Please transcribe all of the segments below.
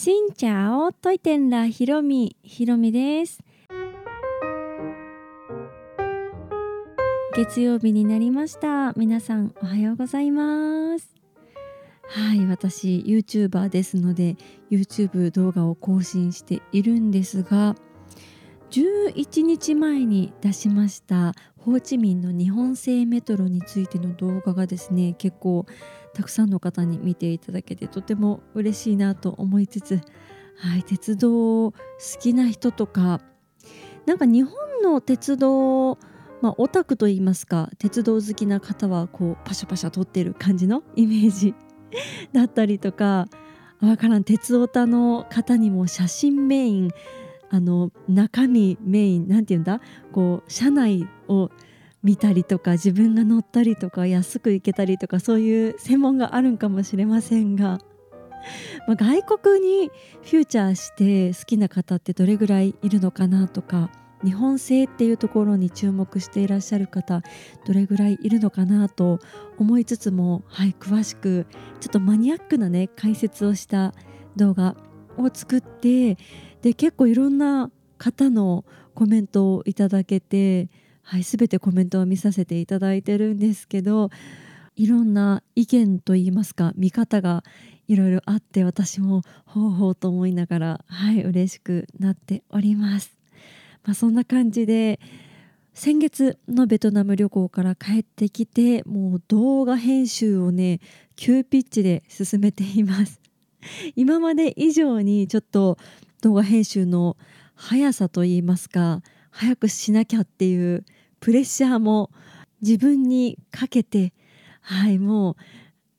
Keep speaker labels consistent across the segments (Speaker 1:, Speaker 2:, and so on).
Speaker 1: しんちゃおといてんらひろみ。ひろみです。月曜日になりました。皆さんおはようございます。はい私 YouTuber ですので YouTube 動画を更新しているんですが11日前に出しましたホーチミンの日本製メトロについての動画がですね結構たくさんの方に見ていただけてとても嬉しいなと思いつつ、はい、鉄道好きな人とかなんか日本の鉄道まあ、オタクといいますか鉄道好きな方はこうパシャパシャ撮ってる感じのイメージ だったりとかわからん鉄オタの方にも写真メインあの中身メインなんて言うんだ？こう車内を見たりとか自分が乗ったりとか安く行けたりとかそういう専門があるんかもしれませんが、まあ、外国にフューチャーして好きな方ってどれぐらいいるのかなとか日本製っていうところに注目していらっしゃる方どれぐらいいるのかなと思いつつも、はい、詳しくちょっとマニアックなね解説をした動画を作ってで結構いろんな方のコメントをいただけて、はい、全てコメントを見させていただいてるんですけどいろんな意見といいますか見方がいろいろあって私もほうほうと思いながらはい嬉しくなっております。まあ、そんな感じで先月のベトナム旅行から帰ってきてもう動画編集をね急ピッチで進めています今まで以上にちょっと動画編集の速さといいますか早くしなきゃっていうプレッシャーも自分にかけてはいもう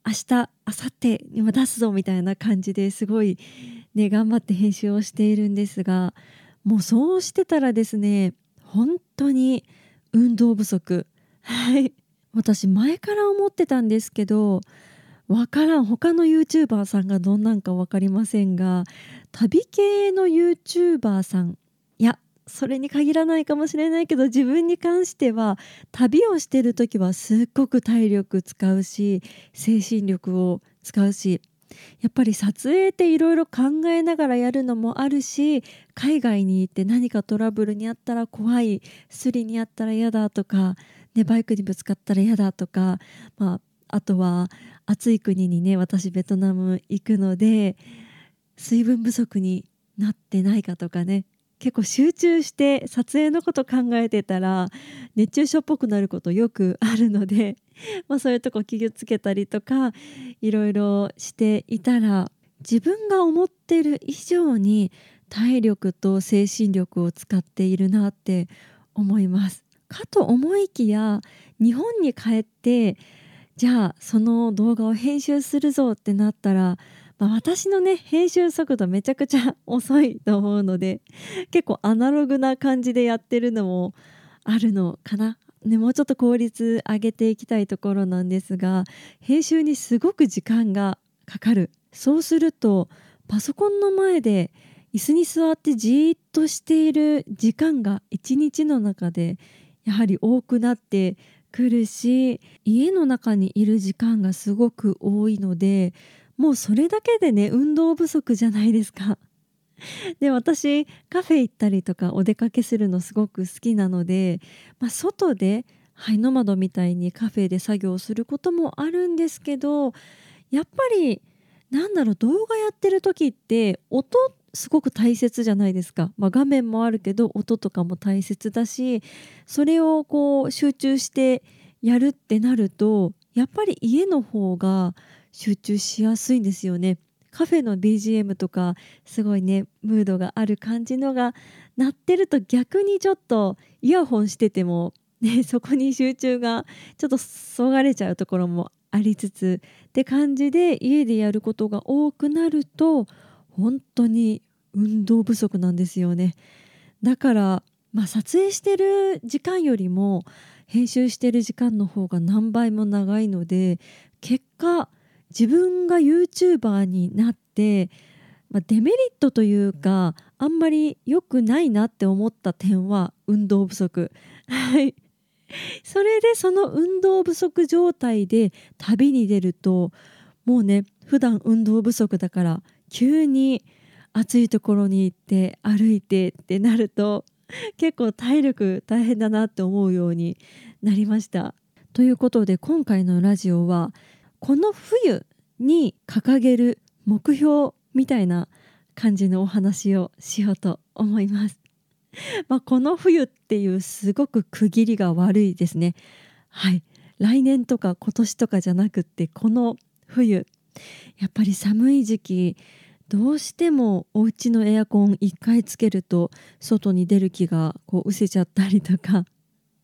Speaker 1: 明日明後日にも出すぞみたいな感じですごいね頑張って編集をしているんですがもうそうしてたらですね本当に運動不足。はい。私前から思ってたんですけどわからん。他の YouTuber さんがどんなんか分かりませんが旅系の YouTuber さん。いやそれに限らないかもしれないけど自分に関しては旅をしてる時はすっごく体力使うし精神力を使うしやっぱり撮影っていろいろ考えながらやるのもあるし海外に行って何かトラブルにあったら怖いスリにあったら嫌だとか、ね、バイクにぶつかったら嫌だとか、まあ、あとは暑い国にね私ベトナム行くので水分不足になってないかとかね結構集中して撮影のこと考えてたら熱中症っぽくなることよくあるので、まあ、そういうとこ気をつけたりとかいろいろしていたら自分が思ってる以上に体力と精神力を使っているなって思います。かと思いきや日本に帰ってじゃあその動画を編集するぞってなったらまあ、私のね編集速度めちゃくちゃ遅いと思うので 結構アナログな感じでやってるのもあるのかな。ね、もうちょっと効率上げていきたいところなんですが編集にすごく時間がかかるそうするとパソコンの前で椅子に座ってじーっとしている時間が一日の中でやはり多くなってくるし家の中にいる時間がすごく多いのでもうそれだけでね運動不足じゃないですか。で私カフェ行ったりとかお出かけするのすごく好きなので、まあ、外でハイノマドみたいにカフェで作業することもあるんですけどやっぱりなんだろう動画やってる時って音っすごく大切じゃないですか、まあ、画面もあるけど音とかも大切だしそれをこう集中してやるってなるとやっぱり家の方が集中しやすいんですよね。カフェの BGM とかすごいねムードがある感じのが鳴ってると逆にちょっとイヤホンしてても、ね、そこに集中がちょっとそがれちゃうところもありつつって感じで家でやることが多くなると本当に運動不足なんですよね。だから、まあ、撮影してる時間よりも編集してる時間の方が何倍も長いので結果自分が YouTuber になって、まあ、デメリットというかあんまり良くないなって思った点は運動不足。それでその運動不足状態で旅に出るともうね普段運動不足だから急に暑いところに行って歩いてってなると結構体力大変だなって思うようになりました。ということで今回のラジオはこの冬に掲げる目標みたいな感じのお話をしようと思います。まあ、この冬っていうすごく区切りが悪いですね。はい来年とか今年とかじゃなくってこの冬やっぱり寒い時期どうしてもお家のエアコン1回つけると外に出る気がこう失せちゃったりとか。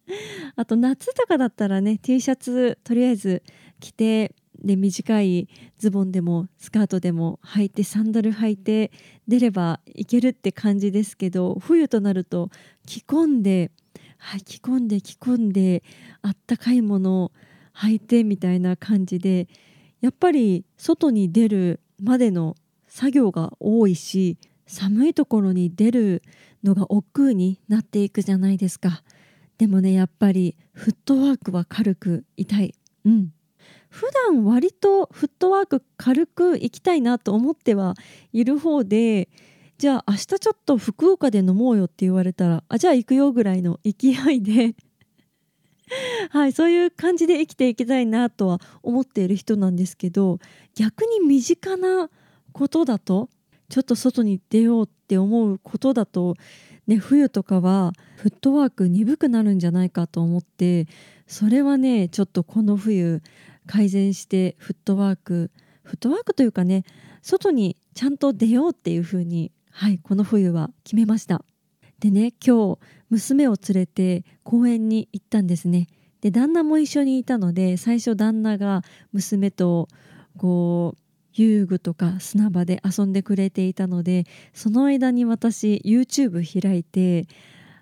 Speaker 1: あと夏とかだったらね T シャツとりあえず着てで短いズボンでもスカートでも履いてサンダル履いて出ればいけるって感じですけど冬となると着込んで、はい、着込んで着込んであったかいものを履いてみたいな感じでやっぱり外に出るまでの作業が多いし寒いところに出るのが億劫になっていくじゃないですか。でもねやっぱりフットワークは軽く痛い。うん。普段割とフットワーク軽く行きたいなと思ってはいる方でじゃあ明日ちょっと福岡で飲もうよって言われたらあじゃあ行くよぐらいの勢いで はいそういう感じで生きていきたいなとは思っている人なんですけど逆に身近なことだとちょっと外に出ようって思うことだと、ね、冬とかはフットワーク鈍くなるんじゃないかと思ってそれはねちょっとこの冬改善してフットワークフットワークというかね外にちゃんと出ようっていうふうにはいこの冬は決めました。でね今日娘を連れて公園に行ったんですね。で旦那も一緒にいたので最初旦那が娘とこう遊具とか砂場で遊んでくれていたのでその間に私 YouTube 開いて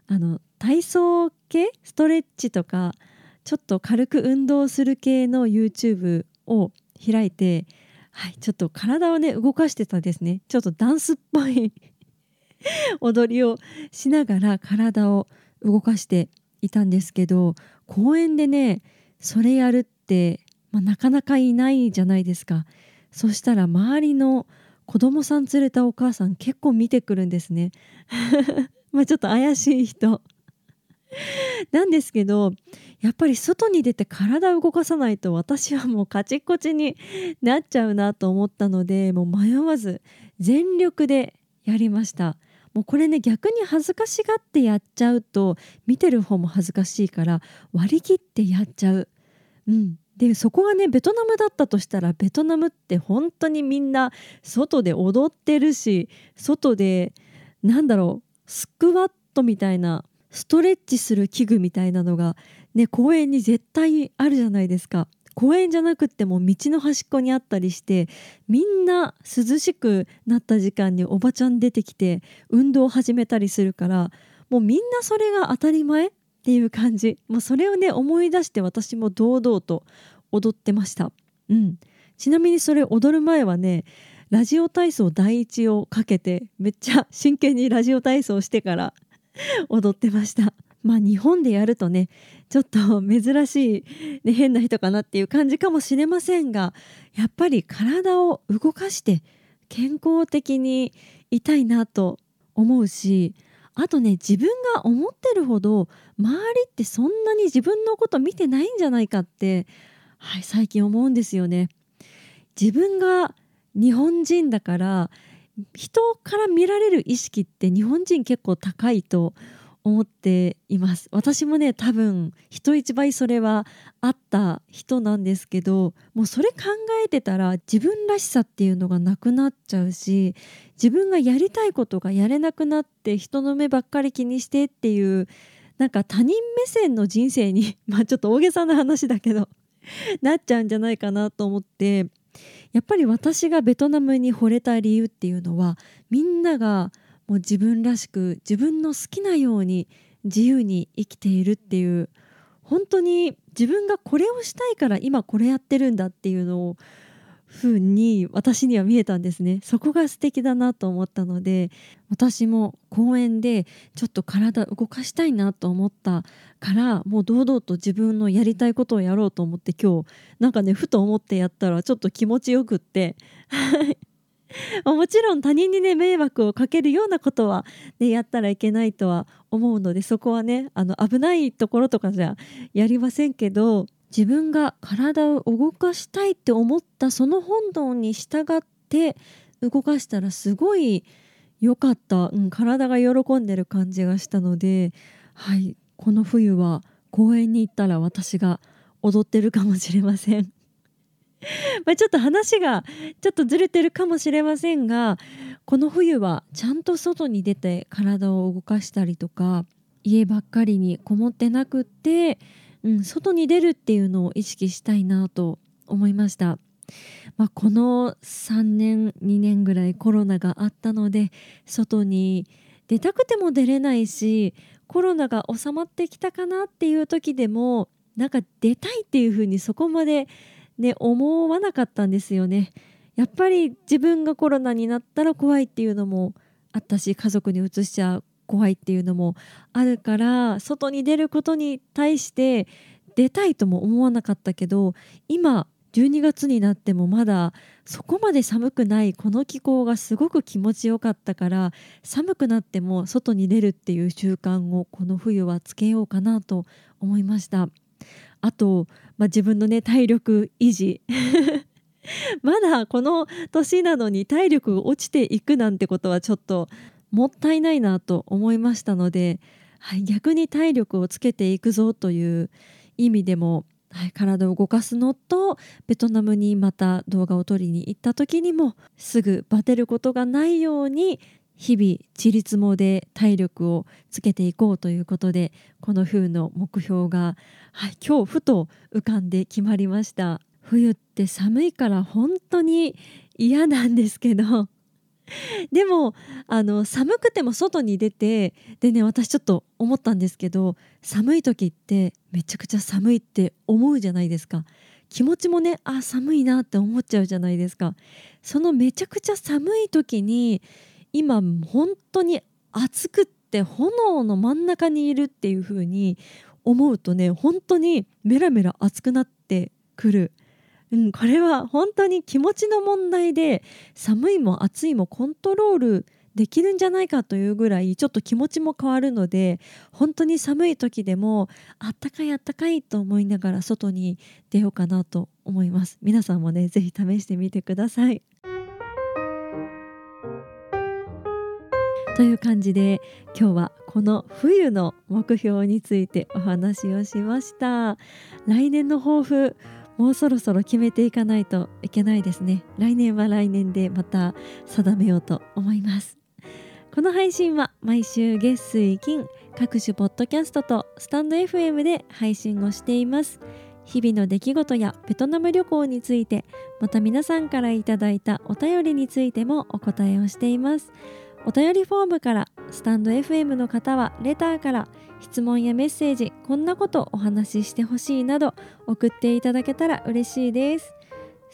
Speaker 1: あの体操系ストレッチとかちょっと軽く運動する系の YouTube を開いて、はい、ちょっと体をね動かしてたですね。ちょっとダンスっぽい 踊りをしながら体を動かしていたんですけど公園でねそれやるって、まあ、なかなかいないじゃないですか。そしたら周りの子供さん連れたお母さん結構見てくるんですね。まちょっと怪しい人。なんですけどやっぱり外に出て体を動かさないと私はもうカチッコチになっちゃうなと思ったのでもう迷わず全力でやりました。もうこれね逆に恥ずかしがってやっちゃうと見てる方も恥ずかしいから割り切ってやっちゃううんでそこがねベトナムだったとしたらベトナムって本当にみんな外で踊ってるし外でなんだろうスクワットみたいなストレッチする器具みたいなのが、ね、公園に絶対あるじゃないですか。公園じゃなくても道の端っこにあったりしてみんな涼しくなった時間におばちゃん出てきて運動を始めたりするからもうみんなそれが当たり前っていう感じ。もうそれをね思い出して私も堂々と踊ってました、うん、ちなみにそれ踊る前はねラジオ体操第一をかけてめっちゃ真剣にラジオ体操してから 踊ってました。まあ日本でやるとねちょっと 珍しい、ね、変な人かなっていう感じかもしれませんがやっぱり体を動かして健康的にいたいなと思うしあとね自分が思ってるほど周りってそんなに自分のこと見てないんじゃないかって、はい、最近思うんですよね。自分が日本人だから人から見られる意識って日本人結構高いと思っています。私もね多分人一倍それはあった人なんですけどもうそれ考えてたら自分らしさっていうのがなくなっちゃうし自分がやりたいことがやれなくなって人の目ばっかり気にしてっていうなんか他人目線の人生に まあちょっと大げさな話だけど なっちゃうんじゃないかなと思ってやっぱり私がベトナムに惚れた理由っていうのはみんながもう自分らしく自分の好きなように自由に生きているっていう本当に自分がこれをしたいから今これやってるんだっていうのを風に私には見えたんですね。そこが素敵だなと思ったので私も公園でちょっと体動かしたいなと思ったからもう堂々と自分のやりたいことをやろうと思って今日なんかねふと思ってやったらちょっと気持ちよくって。もちろん他人にね迷惑をかけるようなことは、ね、やったらいけないとは思うのでそこはねあの危ないところとかじゃやりませんけど自分が体を動かしたいって思ったその本能に従って動かしたらすごい良かった、うん、体が喜んでる感じがしたので、はい、この冬は公園に行ったら私が踊ってるかもしれません。まちょっと話がちょっとずれてるかもしれませんがこの冬はちゃんと外に出て体を動かしたりとか家ばっかりにこもってなくって、うん、外に出るっていうのを意識したいなと思いました。まあ、この3年2年ぐらいコロナがあったので外に出たくても出れないしコロナが収まってきたかなっていう時でもなんか出たいっていう風にそこまでね思わなかったんですよね。やっぱり自分がコロナになったら怖いっていうのもあったし家族にうつしちゃ怖いっていうのもあるから外に出ることに対して出たいとも思わなかったけど今12月になってもまだそこまで寒くないこの気候がすごく気持ちよかったから寒くなっても外に出るっていう習慣をこの冬はつけようかなと思いましたあと、まあ、自分のね体力維持。まだこの年なのに体力が落ちていくなんてことはちょっともったいないなと思いましたので、はい、逆に体力をつけていくぞという意味でも、はい、体を動かすのとベトナムにまた動画を撮りに行った時にもすぐバテることがないように日々自立もで体力をつけていこうということでこの冬の目標が、はい、今日ふと浮かんで決まりました。冬って寒いから本当に嫌なんですけど。でもあの寒くても外に出てでね私ちょっと思ったんですけど寒い時ってめちゃくちゃ寒いって思うじゃないですか。気持ちもねあ寒いなって思っちゃうじゃないですか。そのめちゃくちゃ寒い時に今本当に暑くって炎の真ん中にいるっていう風に思うとね本当にメラメラ熱くなってくる。うん、これは本当に気持ちの問題で寒いも暑いもコントロールできるんじゃないかというぐらいちょっと気持ちも変わるので本当に寒い時でもあったかいあったかいと思いながら外に出ようかなと思います。皆さんもね是非試してみてください。という感じで今日はこの冬の目標についてお話をしました。来年の抱負もうそろそろ決めていかないといけないですね。来年は来年でまた定めようと思います。この配信は毎週月水金各種ポッドキャストとスタンド FM で配信をしています。日々の出来事やベトナム旅行についてまた皆さんからいただいたお便りについてもお答えをしています。お便りフォームからスタンド FM の方はレターから質問やメッセージこんなことお話ししてほしいなど送っていただけたら嬉しいです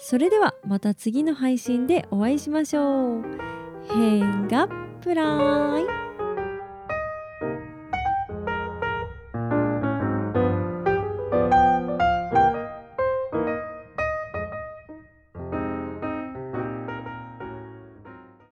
Speaker 1: それではまた次の配信でお会いしましょう。変がプライ